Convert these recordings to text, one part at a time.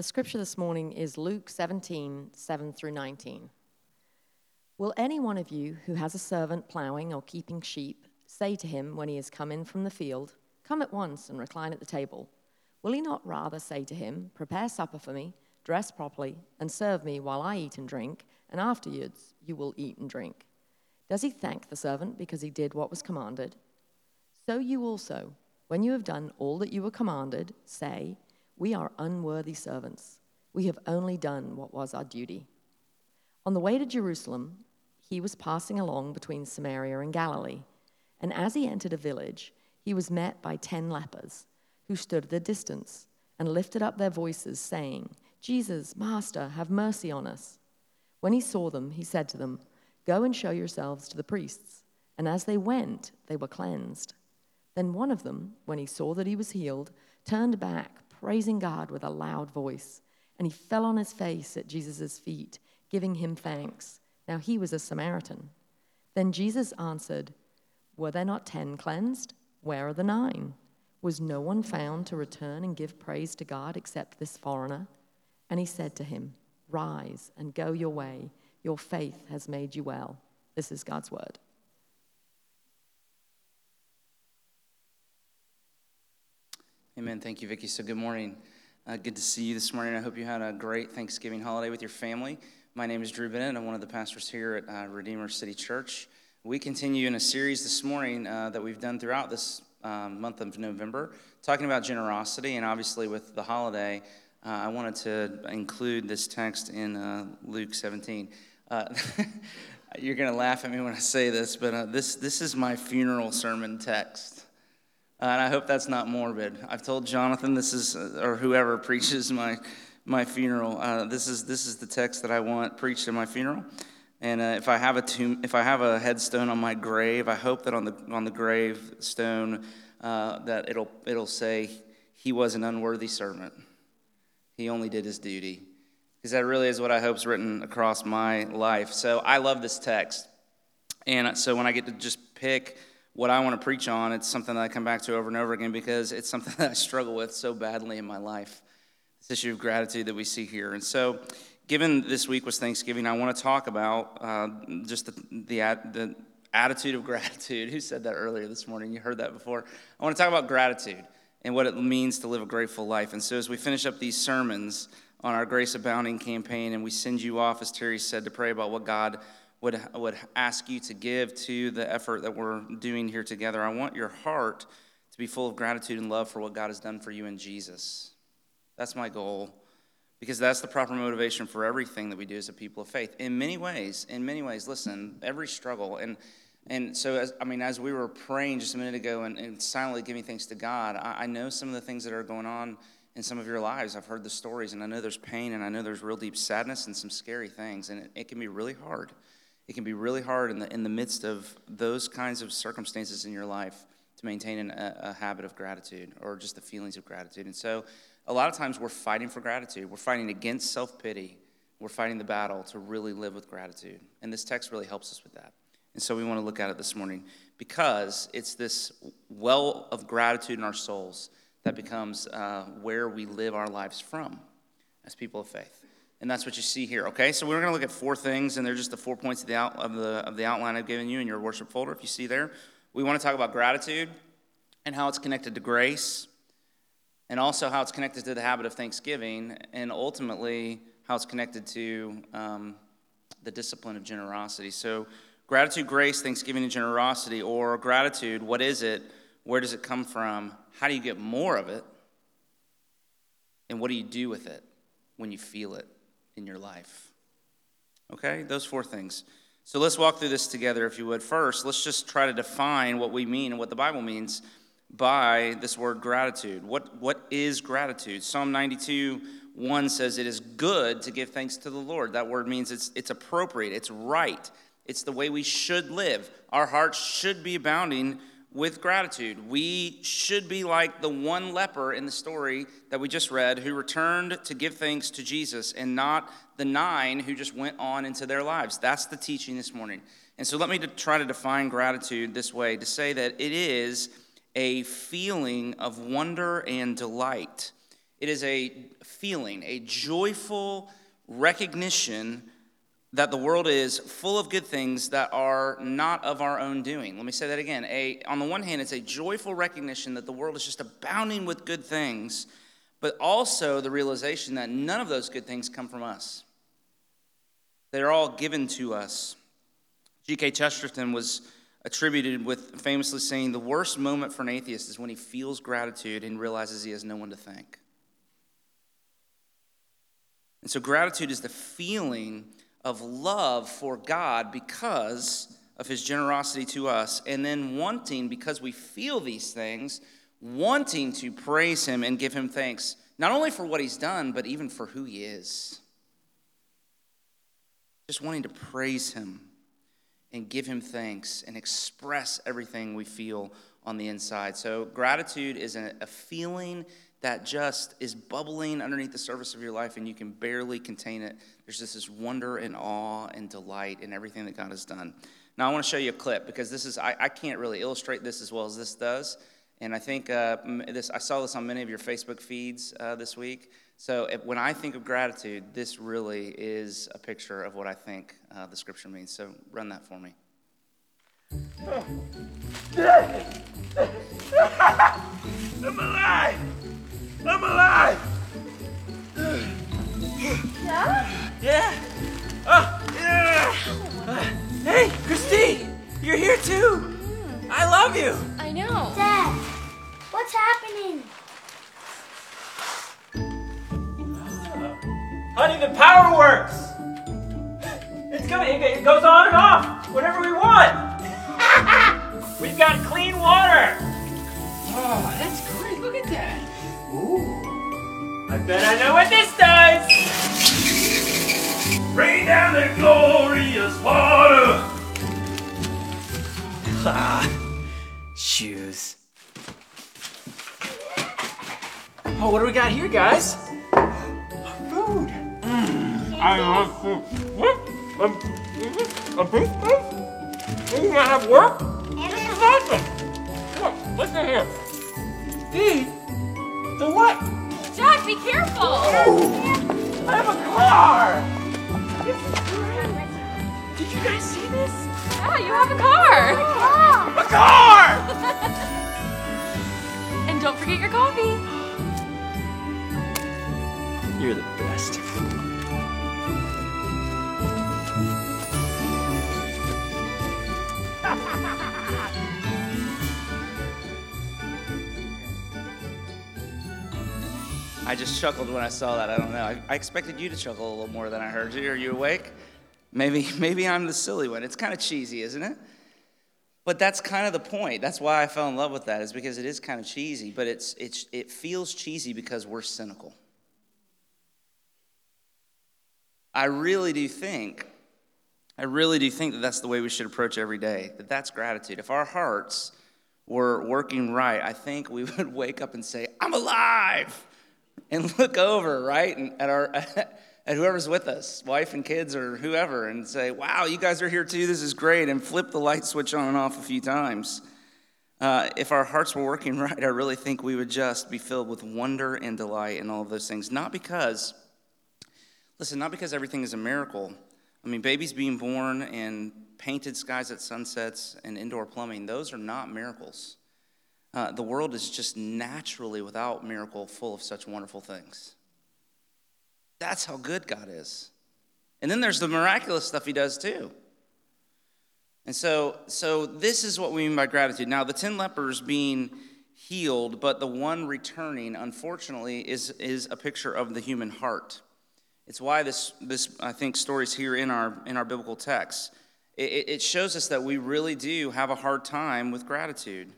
The scripture this morning is Luke 17, 7 through 19. Will any one of you who has a servant plowing or keeping sheep say to him when he has come in from the field, Come at once and recline at the table? Will he not rather say to him, Prepare supper for me, dress properly, and serve me while I eat and drink, and afterwards you will eat and drink? Does he thank the servant because he did what was commanded? So you also, when you have done all that you were commanded, say, We are unworthy servants. We have only done what was our duty. On the way to Jerusalem, he was passing along between Samaria and Galilee. And as he entered a village, he was met by ten lepers who stood at a distance and lifted up their voices, saying, Jesus, Master, have mercy on us. When he saw them, he said to them, Go and show yourselves to the priests. And as they went, they were cleansed. Then one of them, when he saw that he was healed, turned back, praising God with a loud voice. And he fell on his face at Jesus' feet, giving him thanks. Now he was a Samaritan. Then Jesus answered, Were there not ten cleansed? Where are the nine? Was no one found to return and give praise to God except this foreigner? And he said to him, Rise and go your way. Your faith has made you well. This is God's word. Amen. Thank you, Vicki. So, good morning. Uh, good to see you this morning. I hope you had a great Thanksgiving holiday with your family. My name is Drew Bennett. I'm one of the pastors here at uh, Redeemer City Church. We continue in a series this morning uh, that we've done throughout this um, month of November, talking about generosity. And obviously, with the holiday, uh, I wanted to include this text in uh, Luke 17. Uh, you're going to laugh at me when I say this, but this, this is my funeral sermon text. Uh, and I hope that's not morbid. I've told Jonathan this is, uh, or whoever preaches my, my funeral, uh, this, is, this is the text that I want preached at my funeral. And uh, if I have a tomb, if I have a headstone on my grave, I hope that on the on the gravestone uh, that it'll it'll say, "He was an unworthy servant. He only did his duty." because that really is what I hope is written across my life. So I love this text. And so when I get to just pick what I want to preach on, it's something that I come back to over and over again because it's something that I struggle with so badly in my life. This issue of gratitude that we see here. And so, given this week was Thanksgiving, I want to talk about uh, just the, the, the attitude of gratitude. Who said that earlier this morning? You heard that before. I want to talk about gratitude and what it means to live a grateful life. And so, as we finish up these sermons, on our Grace Abounding campaign, and we send you off, as Terry said, to pray about what God would, would ask you to give to the effort that we're doing here together. I want your heart to be full of gratitude and love for what God has done for you in Jesus. That's my goal, because that's the proper motivation for everything that we do as a people of faith. In many ways, in many ways, listen, every struggle, and and so, as, I mean, as we were praying just a minute ago and, and silently giving thanks to God, I, I know some of the things that are going on in some of your lives. I've heard the stories, and I know there's pain, and I know there's real deep sadness and some scary things, and it, it, can be really hard. It can be really hard in the, in the midst of those kinds of circumstances in your life to maintain an, a, a habit of gratitude or just the feelings of gratitude. And so, a lot of times we're fighting for gratitude. We're fighting against self pity. We're fighting the battle to really live with gratitude. And this text really helps us with that. And so, we want to look at it this morning because it's this well of gratitude in our souls that becomes uh, where we live our lives from as people of faith. And that's what you see here, okay? So we're going to look at four things, and they're just the four points of the, out, of, the, of the outline I've given you in your worship folder, if you see there. We want to talk about gratitude and how it's connected to grace, and also how it's connected to the habit of thanksgiving, and ultimately how it's connected to um, the discipline of generosity. So, gratitude, grace, thanksgiving, and generosity, or gratitude, what is it? Where does it come from? How do you get more of it? And what do you do with it when you feel it in your life? Okay, those four things. So let's walk through this together, if you would. First, let's just try to define what we mean and what the Bible means by this word gratitude. What, what is gratitude? Psalm 92 1 says, It is good to give thanks to the Lord. That word means it's, it's appropriate, it's right, it's the way we should live. Our hearts should be abounding with gratitude. We should be like the one leper in the story that we just read who returned to give thanks to Jesus and not the nine who just went on into their lives. That's the teaching this morning. And so let me try to define gratitude this way to say that it is a feeling of wonder and delight. It is a feeling, a joyful recognition that the world is full of good things that are not of our own doing. Let me say that again. A, on the one hand, it's a joyful recognition that the world is just abounding with good things, but also the realization that none of those good things come from us. They're all given to us. G.K. Chesterton was attributed with famously saying, The worst moment for an atheist is when he feels gratitude and realizes he has no one to thank. And so, gratitude is the feeling of love for God because of his generosity to us, and then wanting, because we feel these things, wanting to praise him and give him thanks, not only for what he's done, but even for who he is. Just wanting to praise him and give him thanks and express everything we feel on the inside. So, gratitude is a, feeling that just is bubbling underneath the surface of your life and you can barely contain it. There's just this wonder and awe and delight in everything that God has done. Now, I want to show you a clip because this is, I, I can't really illustrate this as well as this does. And I think uh, this, I saw this on many of your Facebook feeds uh, this week. So if, when I think of gratitude, this really is a picture of what I think uh, the scripture means. So run that for me. I'm alive! I'm alive! Yeah? Yeah! Oh, yeah! Ah, hey, Christine! You're here too! Mm. I love you! I know. Dad, what's happening? Honey, the power works! It's coming, it goes on and off whenever we want! We've got clean water! Oh, that's great, look at that! Ooh. I bet I know what this does! Bring down the glorious water! Ah, shoes. Oh, what do we got here, guys? Food. Mm. I love food. What? A, a beef steak? You gonna have work? This is awesome. Look, listen here. Steve, the what? Jack, be careful. I have a car. This is great. Did you guys see this? Yeah, you have a car. A car! And don't forget your coffee. You're the best. I just chuckled when I saw that. I don't know. I, I expected you to chuckle a little more than I heard you. Are you awake? Maybe, maybe I'm the silly one. It's kind of cheesy, isn't it? But that's kind of the point. That's why I fell in love with that, is because it is kind of cheesy, but it's, it's, it feels cheesy because we're cynical. I really do think, I really do think that that's the way we should approach every day, that that's gratitude. If our hearts were working right, I think we would wake up and say, I'm alive! And look over, right, and at, our, at whoever's with us, wife and kids or whoever, and say, wow, you guys are here too, this is great, and flip the light switch on and off a few times. Uh, if our hearts were working right, I really think we would just be filled with wonder and delight in all of those things. Not because Listen, not because everything is a miracle. I mean, babies being born and painted skies at sunsets and indoor plumbing, those are not miracles. Uh, the world is just naturally, without miracle, full of such wonderful things. That's how good God is. And then there's the miraculous stuff He does too. And so, so this is what we mean by gratitude. Now, the 10 lepers being healed, but the one returning, unfortunately, is, is a picture of the human heart. It's why this, this I think, story is here in our, in our biblical text. It, it shows us that we really do have a hard time with gratitude.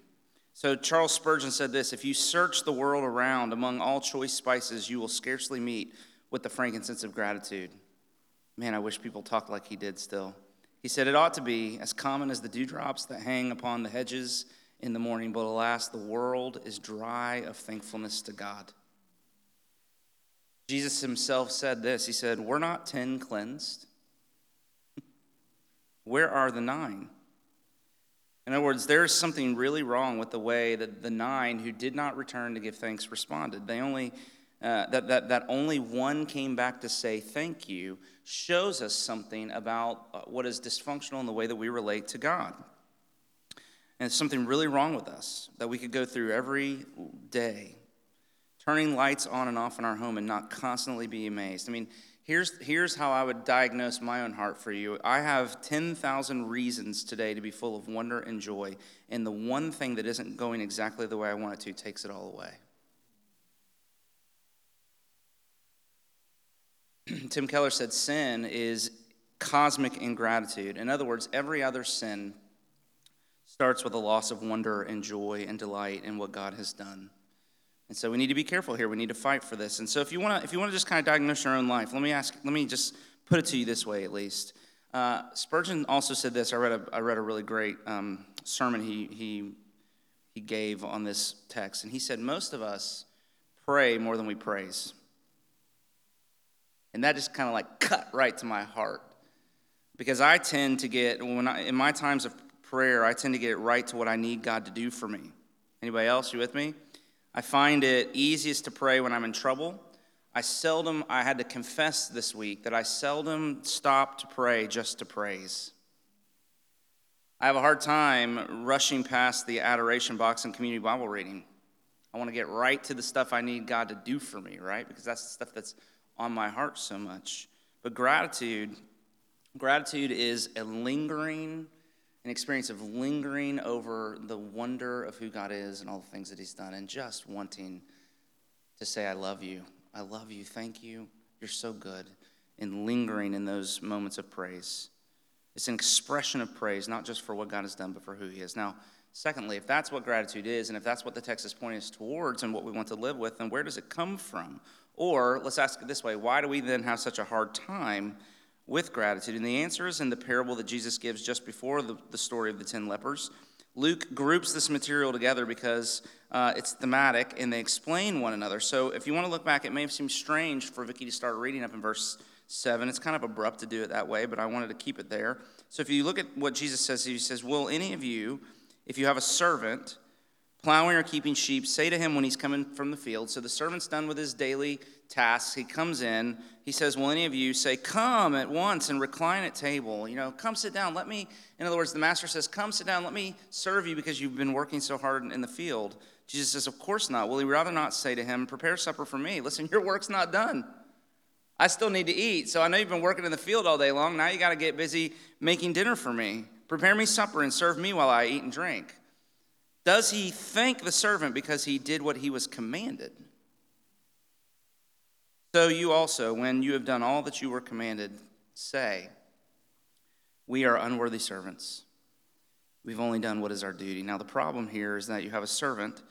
So, Charles Spurgeon said this If you search the world around among all choice spices, you will scarcely meet with the frankincense of gratitude. Man, I wish people talked like he did still. He said, It ought to be as common as the dewdrops that hang upon the hedges in the morning, but alas, the world is dry of thankfulness to God. Jesus himself said this He said, We're not ten cleansed. Where are the nine? In other words, there is something really wrong with the way that the nine who did not return to give thanks responded. They only, uh, that, that, that only one came back to say thank you, shows us something about uh, what is dysfunctional in the way that we relate to God. And it's something really wrong with us that we could go through every day, turning lights on and off in our home and not constantly be amazed. I mean, here's, here's how I would diagnose my own heart for you. I have 10,000 reasons today to be full of wonder and joy, and the one thing that isn't going exactly the way I want it to takes it all away. Tim Keller said sin is cosmic ingratitude. In other words, every other sin starts with a loss of wonder and joy and delight in what God has done. And so we need to be careful here. We need to fight for this. And so if you want to, if you want to just kind of diagnose your own life, let me ask, let me just put it to you this way at least. Uh, Spurgeon also said this. I read a, I read a really great um, sermon he, he, he gave on this text. And he said, Most of us pray more than we praise. And that just kind of like cut right to my heart. Because I tend to get, when I, in my times of prayer, I tend to get right to what I need God to do for me. Anybody else, you with me? I find it easiest to pray when I'm in trouble. I seldom, I had to confess this week that I seldom stop to pray just to praise. I have a hard time rushing past the adoration box and community Bible reading. I want to get right to the stuff I need God to do for me, right? Because that's the stuff that's on my heart so much. But gratitude, gratitude is a lingering, an experience of lingering over the wonder of who God is and all the things that He's done, and just wanting to say, I love you. I love you. Thank you. You're so good. And lingering in those moments of praise. It's an expression of praise, not just for what God has done, but for who He is. Now, secondly, if that's what gratitude is, and if that's what the text is pointing us towards and what we want to live with, then where does it come from? Or let's ask it this way why do we then have such a hard time with gratitude? And the answer is in the parable that Jesus gives just before the, the story of the 10 lepers. Luke groups this material together because uh, it's thematic and they explain one another. So if you want to look back, it may have seemed strange for Vicky to start reading up in verse 7. It's kind of abrupt to do it that way, but I wanted to keep it there. So if you look at what Jesus says, he says, Will any of you, if you have a servant, plowing or keeping sheep, say to him when he's coming from the field. So the servant's done with his daily tasks. He comes in. He says, Will any of you say, Come at once and recline at table? You know, come sit down. Let me, in other words, the master says, Come sit down. Let me serve you because you've been working so hard in the field. Jesus says, Of course not. Will he rather not say to him, Prepare supper for me? Listen, your work's not done. I still need to eat. So I know you've been working in the field all day long. Now you got to get busy making dinner for me. Prepare me supper and serve me while I eat and drink. Does he thank the servant because he did what he was commanded? So you also, when you have done all that you were commanded, say, We are unworthy servants. We've only done what is our duty. Now, the problem here is that you have a servant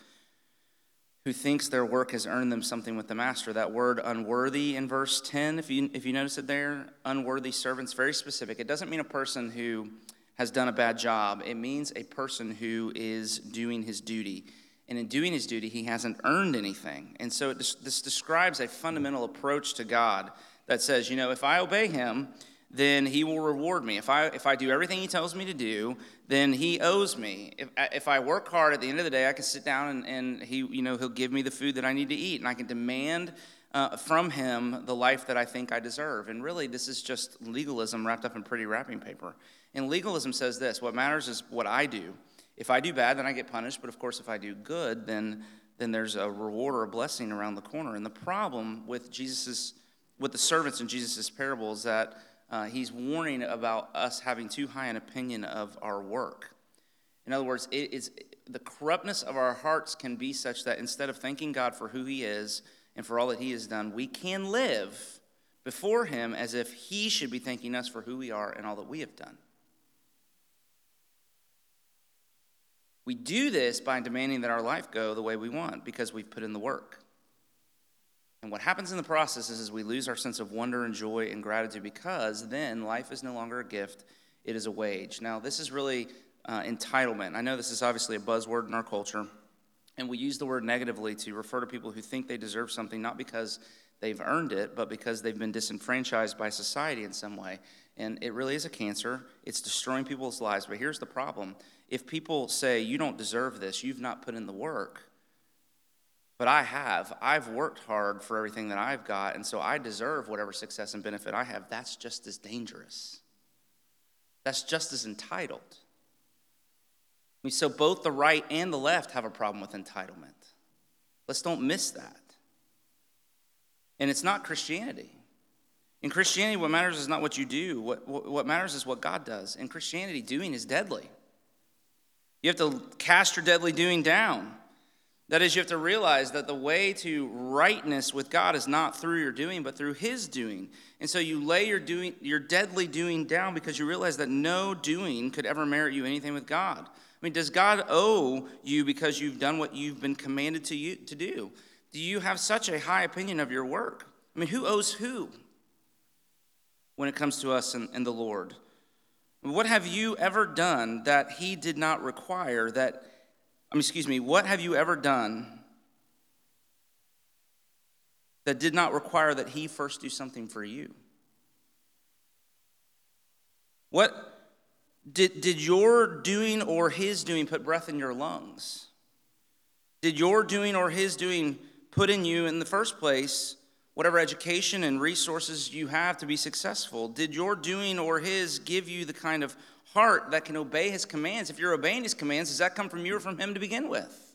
who thinks their work has earned them something with the master. That word unworthy in verse 10, if you, if you notice it there, unworthy servants, very specific. It doesn't mean a person who has done a bad job, it means a person who is doing his duty. And in doing his duty, he hasn't earned anything. And so this describes a fundamental approach to God that says, you know, if I obey him, then he will reward me. If I, if I do everything he tells me to do, then he owes me. If, if I work hard at the end of the day, I can sit down and, and he, you know, he'll give me the food that I need to eat. And I can demand uh, from him the life that I think I deserve. And really, this is just legalism wrapped up in pretty wrapping paper. And legalism says this what matters is what I do. If I do bad, then I get punished. But of course, if I do good, then, then there's a reward or a blessing around the corner. And the problem with Jesus's, with the servants in Jesus' parable is that uh, he's warning about us having too high an opinion of our work. In other words, it is, the corruptness of our hearts can be such that instead of thanking God for who he is and for all that he has done, we can live before him as if he should be thanking us for who we are and all that we have done. We do this by demanding that our life go the way we want because we've put in the work. And what happens in the process is, is we lose our sense of wonder and joy and gratitude because then life is no longer a gift, it is a wage. Now, this is really uh, entitlement. I know this is obviously a buzzword in our culture, and we use the word negatively to refer to people who think they deserve something not because they've earned it, but because they've been disenfranchised by society in some way. And it really is a cancer, it's destroying people's lives. But here's the problem if people say, You don't deserve this, you've not put in the work, but I have. I've worked hard for everything that I've got, and so I deserve whatever success and benefit I have. That's just as dangerous. That's just as entitled. I mean, so both the right and the left have a problem with entitlement. Let's don't miss that. And it's not Christianity. In Christianity, what matters is not what you do, what, what matters is what God does. In Christianity, doing is deadly. You have to cast your deadly doing down. That is, you have to realize that the way to rightness with God is not through your doing, but through His doing. And so you lay your doing, your deadly doing down because you realize that no doing could ever merit you anything with God. I mean, does God owe you because you've done what you've been commanded to you to do? Do you have such a high opinion of your work? I mean, who owes who when it comes to us and, and the Lord? What have you ever done that He did not require that? I mean, excuse me, what have you ever done that did not require that He first do something for you? What did, did your doing or His doing put breath in your lungs? Did your doing or His doing put in you in the first place whatever education and resources you have to be successful? Did your doing or His give you the kind of heart that can obey his commands. If you're obeying his commands, does that come from you or from him to begin with?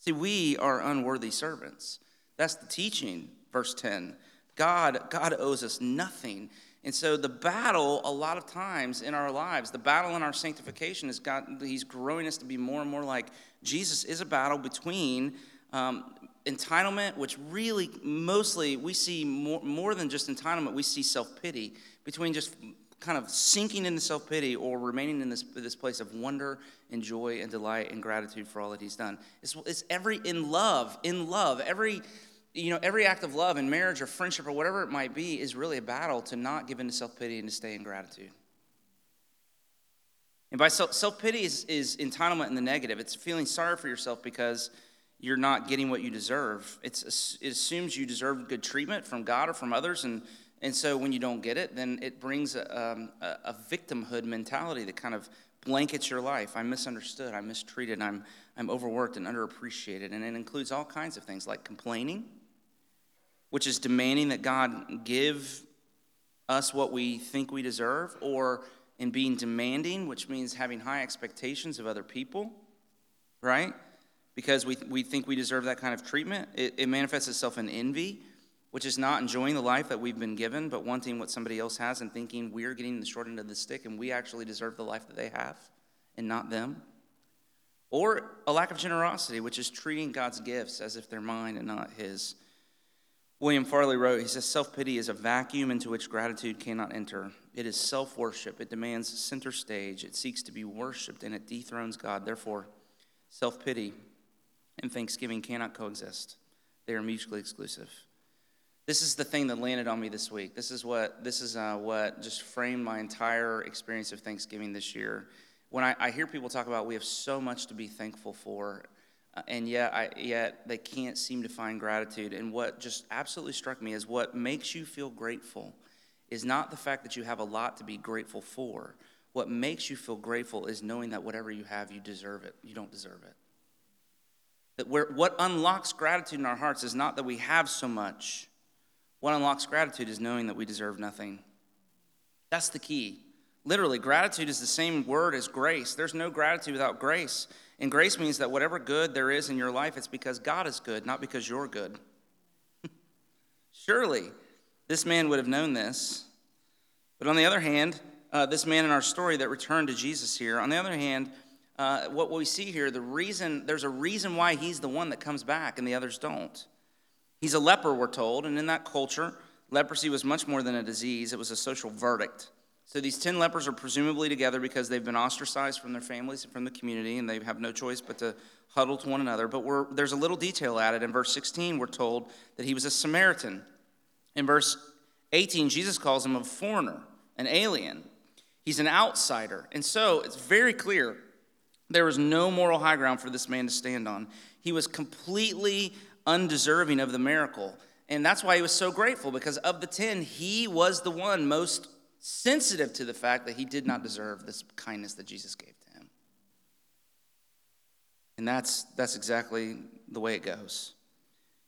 See, we are unworthy servants. That's the teaching, verse 10. God, God owes us nothing. And so the battle, a lot of times in our lives, the battle in our sanctification is God, He's growing us to be more and more like Jesus is a battle between um, entitlement, which really mostly we see more, more than just entitlement, we see self pity, between just kind of sinking into self pity or remaining in this, this place of wonder and joy and delight and gratitude for all that he's done. It's, it's every in love, in love, every you know every act of love in marriage or friendship or whatever it might be is really a battle to not give into self pity and to stay in gratitude. And by self pity is, is entitlement in the negative. It's feeling sorry for yourself because you're not getting what you deserve. It's, it assumes you deserve good treatment from God or from others, and and so when you don't get it, then it brings a, um, a, victimhood mentality that kind of blankets your life. I'm misunderstood, I'm mistreated, I'm, I'm overworked and underappreciated. And it includes all kinds of things like complaining, which is demanding that God give us what we think we deserve, or in being demanding, which means having high expectations of other people, right? Because we, we think we deserve that kind of treatment. It, it manifests itself in envy which is not enjoying the life that we've been given, but wanting what somebody else has and thinking we're getting the short end of the stick and we actually deserve the life that they have and not them. Or a lack of generosity, which is treating God's gifts as if they're mine and not His. William Farley wrote, he says, Self pity is a vacuum into which gratitude cannot enter. It is self worship. It demands center stage. It seeks to be worshiped and it dethrones God. Therefore, self pity and thanksgiving cannot coexist, they are mutually exclusive. This is the thing that landed on me this week. This is what this is uh, what just framed my entire experience of Thanksgiving this year. When I, I hear people talk about we have so much to be thankful for, uh, and yet I, yet they can't seem to find gratitude. And what just absolutely struck me is what makes you feel grateful is not the fact that you have a lot to be grateful for. What makes you feel grateful is knowing that whatever you have, you deserve it. You don't deserve it. That what unlocks gratitude in our hearts is not that we have so much what unlocks gratitude is knowing that we deserve nothing. That's the key. Literally, gratitude is the same word as grace. There's no gratitude without grace. And grace means that whatever good there is in your life, it's because God is good, not because you're good. Surely, this man would have known this. But on the other hand, uh, this man in our story that returned to Jesus here, on the other hand, uh, what we see here, the reason, there's a reason why he's the one that comes back and the others don't. He's a leper, we're told, and in that culture, leprosy was much more than a disease, it was a social verdict. So these 10 lepers are presumably together because they've been ostracized from their families and from the community, and they have no choice but to huddle to one another. But there's a little detail added. In verse 16, we're told that he was a Samaritan. In verse 18, Jesus calls him a foreigner, an alien. He's an outsider. And so it's very clear there was no moral high ground for this man to stand on. He was completely undeserving of the miracle. And that's why he was so grateful because of the 10, he was the one most sensitive to the fact that he did not deserve this kindness that Jesus gave to him. And that's, that's exactly the way it goes.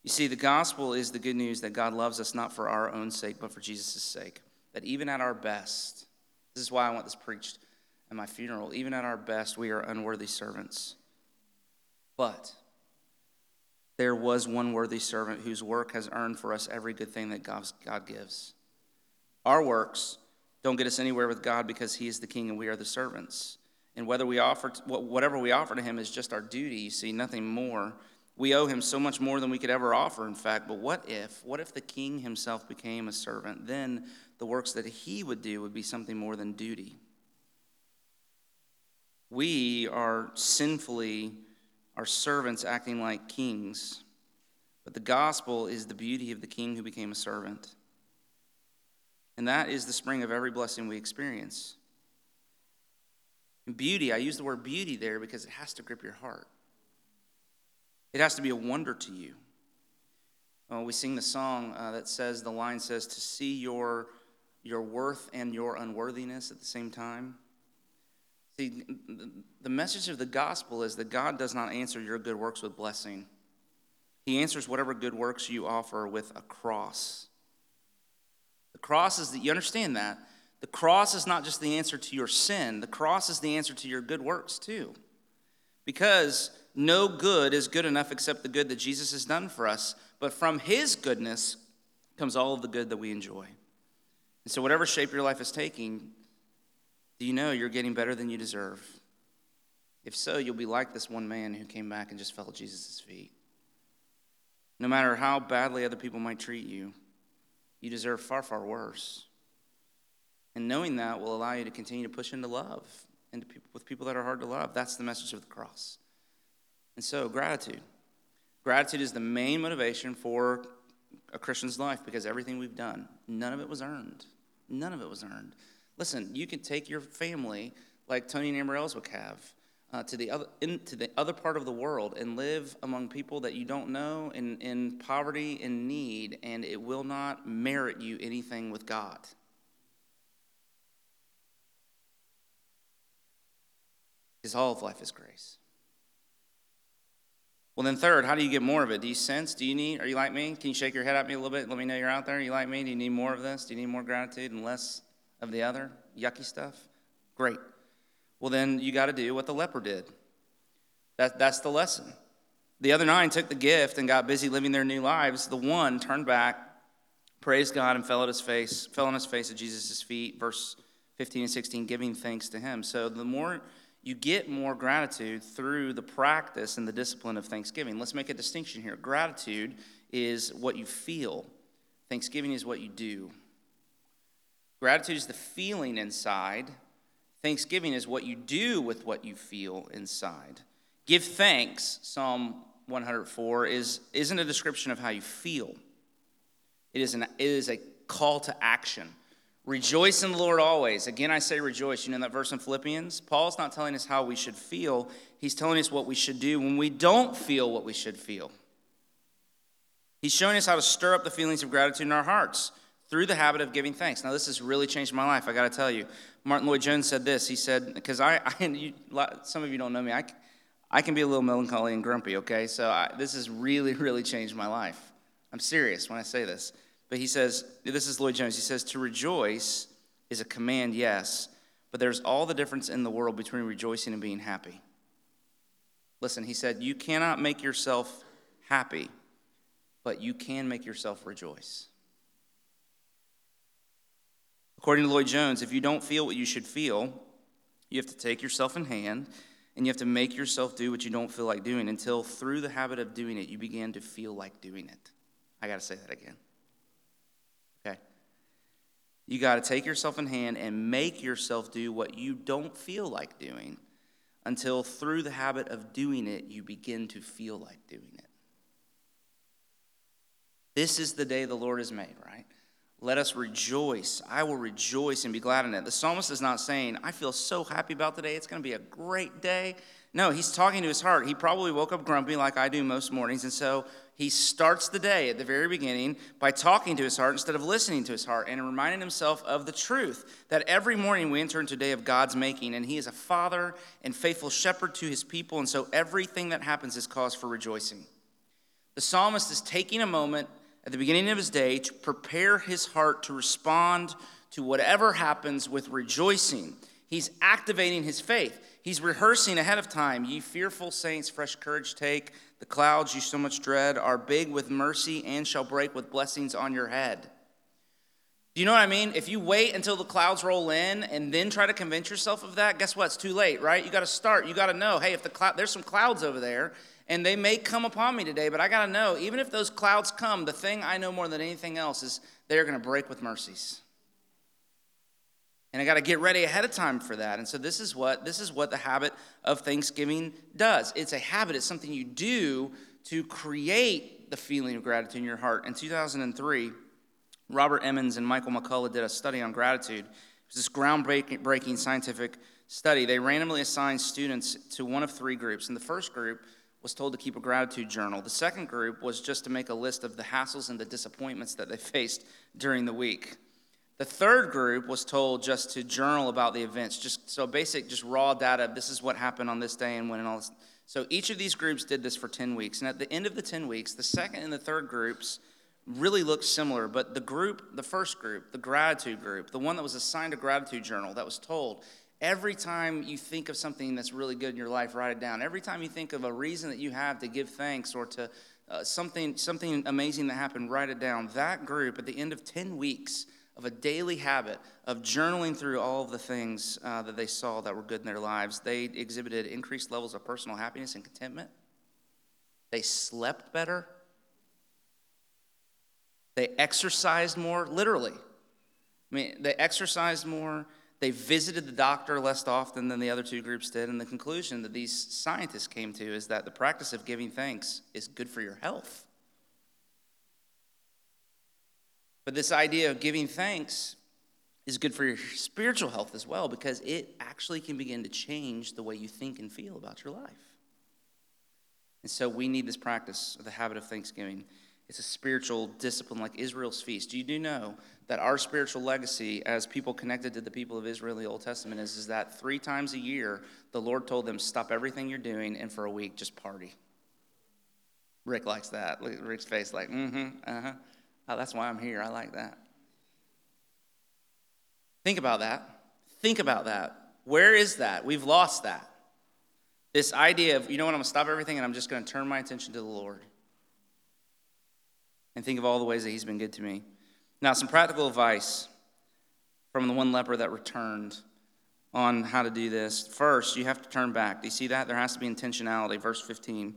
You see, the gospel is the good news that God loves us not for our own sake, but for Jesus' sake. That even at our best, this is why I want this preached at my funeral, even at our best, we are unworthy servants. But there was one worthy servant whose work has earned for us every good thing that God gives. Our works don't get us anywhere with God because He is the King and we are the servants. And whether we offer, whatever we offer to Him is just our duty, you see, nothing more. We owe Him so much more than we could ever offer, in fact. But what if, what if the King Himself became a servant? Then the works that He would do would be something more than duty. We are sinfully, our servants acting like kings. But the gospel is the beauty of the King who became a servant. And that is the spring of every blessing we experience. And beauty, I use the word beauty there because it has to grip your heart. It has to be a wonder to you. Uh, we sing the song uh, that says, the line says, to see your, your worth and your unworthiness at the same time. See, the message of the gospel is that God does not answer your good works with blessing. He answers whatever good works you offer with a cross. The cross is that you understand that. The cross is not just the answer to your sin, the cross is the answer to your good works too. Because no good is good enough except the good that Jesus has done for us. But from his goodness comes all of the good that we enjoy. And so, whatever shape your life is taking, do you know you're getting better than you deserve? If so, you'll be like this one man who came back and just fell at Jesus' feet. No matter how badly other people might treat you, you deserve far, far worse. And knowing that will allow you to continue to push into love and with people that are hard to love. That's the message of the cross. And so, gratitude. Gratitude is the main motivation for a Christian's life because everything we've done, none of it was earned. None of it was earned. Listen, you can take your family like Tony and Amber Ellswick have uh, to, the other, into the other part of the world and live among people that you don't know in, in poverty and need, and it will not merit you anything with God. Because all of life is grace. Well, then, third, how do you get more of it? Do you sense? Do you need? Are you like me? Can you shake your head at me a little bit? Let me know you're out there. Are you like me? Do you need more of this? Do you need more gratitude and less of the other yucky stuff? Great. Well, then you got to do what the leper did. That, that's the lesson. The other nine took the gift and got busy living their new lives. The one turned back, praised God, and fell at his face, fell on his face at Jesus' feet, verse 15 and 16, giving thanks to him. So the more you get more gratitude through the practice and the discipline of thanksgiving. Let's make a distinction here. Gratitude is what you feel, thanksgiving is what you do. Gratitude is the feeling inside Thanksgiving is what you do with what you feel inside. Give thanks, Psalm 104, is, isn't a description of how you feel, it is, an, it is a call to action. Rejoice in the Lord always. Again, I say rejoice. You know that verse in Philippians? Paul's not telling us how we should feel, he's telling us what we should do when we don't feel what we should feel. He's showing us how to stir up the feelings of gratitude in our hearts through the habit of giving thanks. Now, this has really changed my life, I got to tell you. Martyn Lloyd-Jones said this. He said, because I, I you, some of you don't know me, I, I can be a little melancholy and grumpy, okay? So I, this has really, really changed my life. I'm serious when I say this. But he says, this is Lloyd-Jones, he says, to rejoice is a command, yes, but there's all the difference in the world between rejoicing and being happy. Listen, he said, you cannot make yourself happy, but you can make yourself rejoice. According to Lloyd-Jones, if you don't feel what you should feel, you have to take yourself in hand and you have to make yourself do what you don't feel like doing until through the habit of doing it, you begin to feel like doing it. I got to say that again. Okay? You got to take yourself in hand and make yourself do what you don't feel like doing until through the habit of doing it, you begin to feel like doing it. This is the day the Lord has made, right? Let us rejoice. I will rejoice and be glad in it. The psalmist is not saying, I feel so happy about today. It's going to be a great day. No, he's talking to his heart. He probably woke up grumpy like I do most mornings. And so he starts the day at the very beginning by talking to his heart instead of listening to his heart and reminding himself of the truth that every morning we enter into a day of God's making. And he is a father and faithful shepherd to his people. And so everything that happens is cause for rejoicing. The psalmist is taking a moment at the beginning of his day to prepare his heart to respond to whatever happens with rejoicing. He's activating his faith. He's rehearsing ahead of time. Ye fearful saints, fresh courage take. The clouds you so much dread are big with mercy and shall break with blessings on your head. Do you know what I mean? If you wait until the clouds roll in and then try to convince yourself of that, guess what? It's too late, right? You got to start. You got to know, hey, if the cloud, there's some clouds over there, and they may come upon me today, but I got to know, even if those clouds come, the thing I know more than anything else is they're going to break with mercies. And I got to get ready ahead of time for that. And so this is what this is what the habit of Thanksgiving does. It's a habit. It's something you do to create the feeling of gratitude in your heart. In 2003, Robert Emmons and Michael McCullough did a study on gratitude. It was this groundbreaking scientific study. They randomly assigned students to one of three groups. And the first group was told to keep a gratitude journal. The second group was just to make a list of the hassles and the disappointments that they faced during the week. The third group was told just to journal about the events, just so basic, just raw data. This is what happened on this day and when and all this. So each of these groups did this for 10 weeks. And at the end of the 10 weeks, the second and the third groups really looked similar, but the group, the first group, the gratitude group, the one that was assigned a gratitude journal, that was told, every time you think of something that's really good in your life, write it down. Every time you think of a reason that you have to give thanks or to uh, something, something amazing that happened, write it down. That group, at the end of 10 weeks, of a daily habit of journaling through all of the things uh, that they saw that were good in their lives, they exhibited increased levels of personal happiness and contentment. They slept better. They exercised more, literally. I mean, they exercised more. They visited the doctor less often than the other two groups did. And the conclusion that these scientists came to is that the practice of giving thanks is good for your health. But this idea of giving thanks is good for your spiritual health as well because it actually can begin to change the way you think and feel about your life. And so we need this practice of the habit of thanksgiving. It's a spiritual discipline like Israel's feast. You do know that our spiritual legacy as people connected to the people of Israel in the Old Testament is, is that three times a year the Lord told them, stop everything you're doing and for a week just party. Rick likes that. Look at Rick's face like, mm-hmm, uh-huh. Oh, that's why I'm here. I like that. Think about that. Think about that. Where is that? We've lost that. This idea of, you know what, I'm going to stop everything and I'm just going to turn my attention to the Lord. And think of all the ways that He's been good to me. Now, some practical advice from the one leper that returned on how to do this. First, you have to turn back. Do you see that? There has to be intentionality. Verse 15.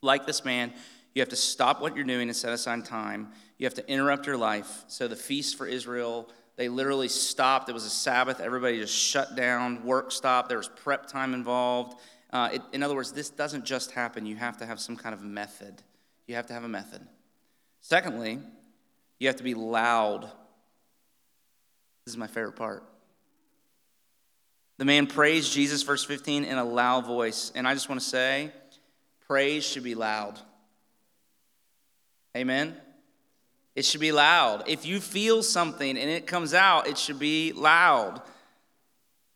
Like this man, you have to stop what you're doing and set aside time. You have to interrupt your life. So the feast for Israel, they literally stopped. It was a Sabbath. Everybody just shut down. Work stopped. There was prep time involved. Uh, it, in other words, this doesn't just happen. You have to have some kind of method. You have to have a method. Secondly, you have to be loud. This is my favorite part. The man praised Jesus, verse 15, in a loud voice. And I just want to say, praise should be loud. Amen? It should be loud. If you feel something and it comes out, it should be loud.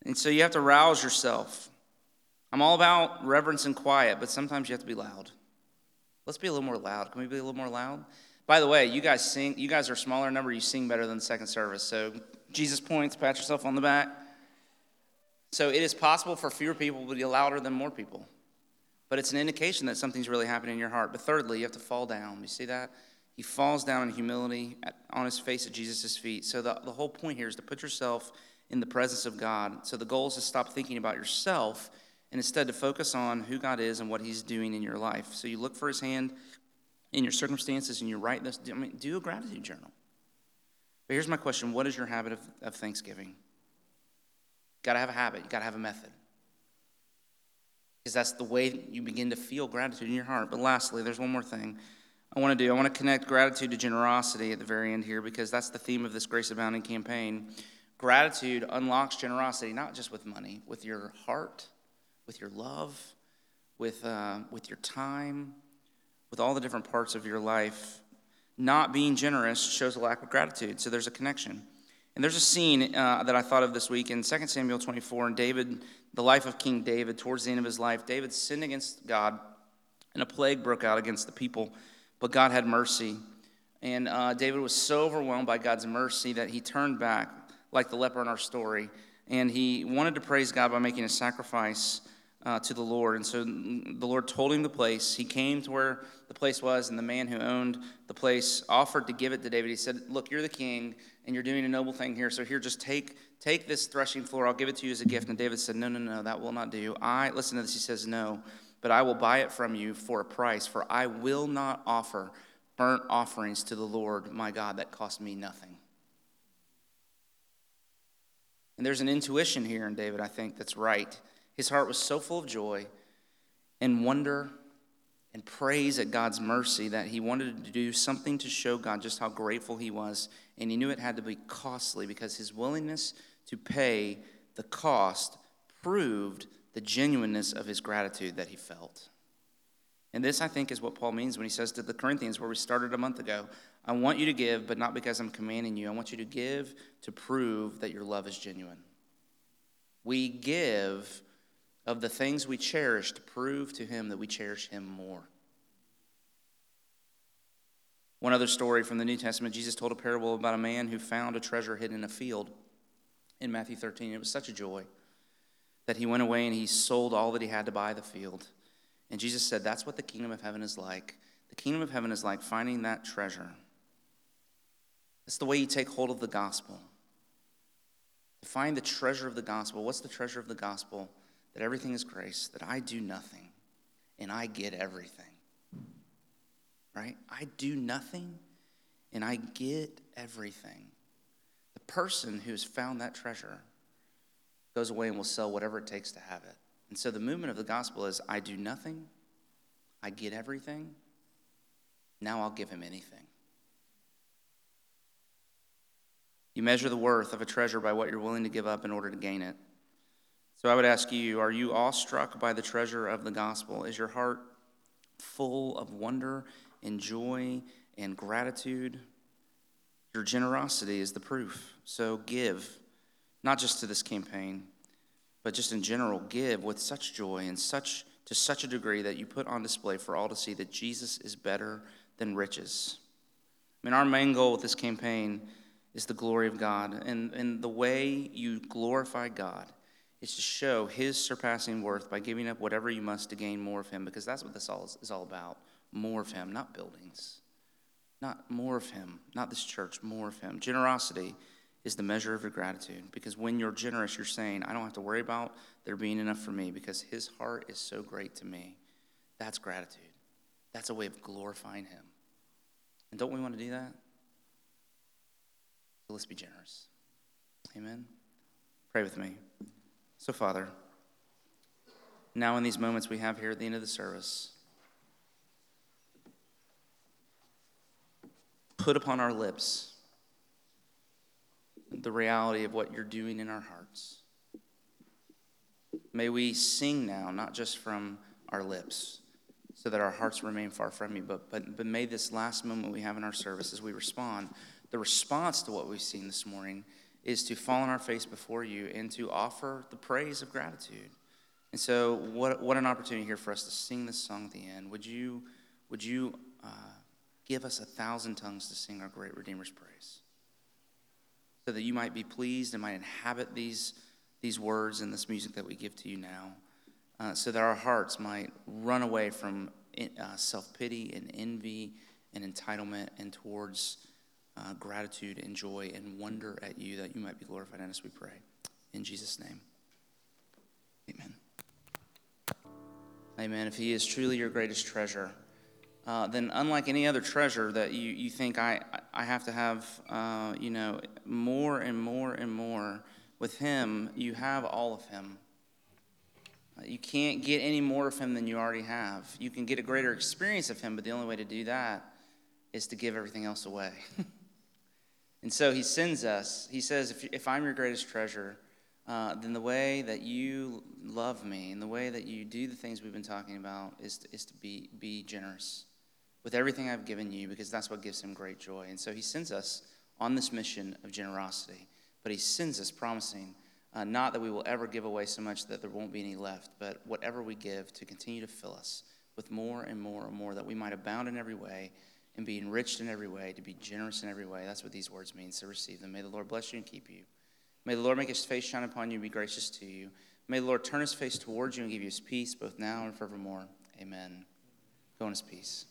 And so you have to rouse yourself. I'm all about reverence and quiet, but sometimes you have to be loud. Let's be a little more loud. Can we be a little more loud? By the way, you guys sing, you guys are a smaller number, you sing better than the second service. So Jesus points, pat yourself on the back. So it is possible for fewer people to be louder than more people but it's an indication that something's really happening in your heart. But thirdly, you have to fall down. You see that? He falls down in humility at, on his face at Jesus' feet. So the, the whole point here is to put yourself in the presence of God. So the goal is to stop thinking about yourself and instead to focus on who God is and what he's doing in your life. So you look for his hand in your circumstances and you write this. I mean, do a gratitude journal. But here's my question What is your habit of, of Thanksgiving? Gotta have a habit, you gotta have a method because that's the way you begin to feel gratitude in your heart. But lastly, there's one more thing I want to do. I want to connect gratitude to generosity at the very end here because that's the theme of this Grace Abounding campaign. Gratitude unlocks generosity, not just with money, with your heart, with your love, with, uh, with your time, with all the different parts of your life. Not being generous shows a lack of gratitude, so there's a connection. And there's a scene uh, that I thought of this week in 2 Samuel 24, and David the life of King David, towards the end of his life, David sinned against God, and a plague broke out against the people but God had mercy. And uh, David was so overwhelmed by God's mercy that he turned back, like the leper in our story, and he wanted to praise God by making a sacrifice uh, to the Lord. And so the Lord told him the place. He came to where the place was, and the man who owned the place offered to give it to David. He said, Look, you're the king, and you're doing a noble thing here. So here, just take, take this threshing floor. I'll give it to you as a gift. And David said, No, no, no, that will not do. I, listen to this. He says, No, but I will buy it from you for a price, for I will not offer burnt offerings to the Lord my God that cost me nothing. And there's an intuition here in David, I think, that's right. His heart was so full of joy and wonder and praise at God's mercy that he wanted to do something to show God just how grateful he was. And he knew it had to be costly because his willingness to pay the cost proved the genuineness of his gratitude that he felt. And this, I think, is what Paul means when he says to the Corinthians, where we started a month ago I want you to give, but not because I'm commanding you. I want you to give to prove that your love is genuine. We give of the things we cherish to prove to him that we cherish him more. One other story from the New Testament Jesus told a parable about a man who found a treasure hidden in a field in Matthew 13. It was such a joy that he went away and he sold all that he had to buy the field. And Jesus said, That's what the kingdom of heaven is like. The kingdom of heaven is like finding that treasure. It's the way you take hold of the gospel. Find the treasure of the gospel. What's the treasure of the gospel? That everything is grace, that I do nothing and I get everything. Right? I do nothing and I get everything. The person who has found that treasure goes away and will sell whatever it takes to have it. And so the movement of the gospel is I do nothing, I get everything, now I'll give him anything. You measure the worth of a treasure by what you're willing to give up in order to gain it. So I would ask you are you awestruck by the treasure of the gospel? Is your heart full of wonder and joy and gratitude? Your generosity is the proof. So give, not just to this campaign, but just in general, give with such joy and such to such a degree that you put on display for all to see that Jesus is better than riches. I mean, our main goal with this campaign is the glory of God. And, and the way you glorify God is to show his surpassing worth by giving up whatever you must to gain more of him, because that's what this all is, is all about. More of him, not buildings. Not more of him, not this church, more of him. Generosity is the measure of your gratitude, because when you're generous, you're saying, I don't have to worry about there being enough for me, because his heart is so great to me. That's gratitude. That's a way of glorifying him. And don't we want to do that? So let's be generous. Amen. Pray with me. So, Father, now in these moments we have here at the end of the service, put upon our lips the reality of what you're doing in our hearts. May we sing now, not just from our lips, so that our hearts remain far from you, but, but, but may this last moment we have in our service as we respond the response to what we've seen this morning is to fall on our face before you and to offer the praise of gratitude. And so, what, what an opportunity here for us to sing this song at the end. Would you, would you uh, give us a thousand tongues to sing our great Redeemer's praise? So that you might be pleased and might inhabit these, these words and this music that we give to you now. Uh, so that our hearts might run away from uh, self pity and envy and entitlement and towards uh, gratitude and joy and wonder at you that you might be glorified in us, we pray. In Jesus' name, amen. Amen. If he is truly your greatest treasure, uh, then unlike any other treasure that you, you think I, I have to have, uh, you know, more and more and more, with him, you have all of him. Uh, you can't get any more of him than you already have. You can get a greater experience of him, but the only way to do that is to give everything else away. And so he sends us. He says, If, if I'm your greatest treasure, uh, then the way that you love me and the way that you do the things we've been talking about is to, is to be, be generous with everything I've given you because that's what gives him great joy. And so he sends us on this mission of generosity, but he sends us promising uh, not that we will ever give away so much that there won't be any left, but whatever we give to continue to fill us with more and more and more, that we might abound in every way and be enriched in every way, to be generous in every way. That's what these words mean, so receive them. May the Lord bless you and keep you. May the Lord make his face shine upon you and be gracious to you. May the Lord turn his face towards you and give you his peace, both now and forevermore. Amen. Go in his peace.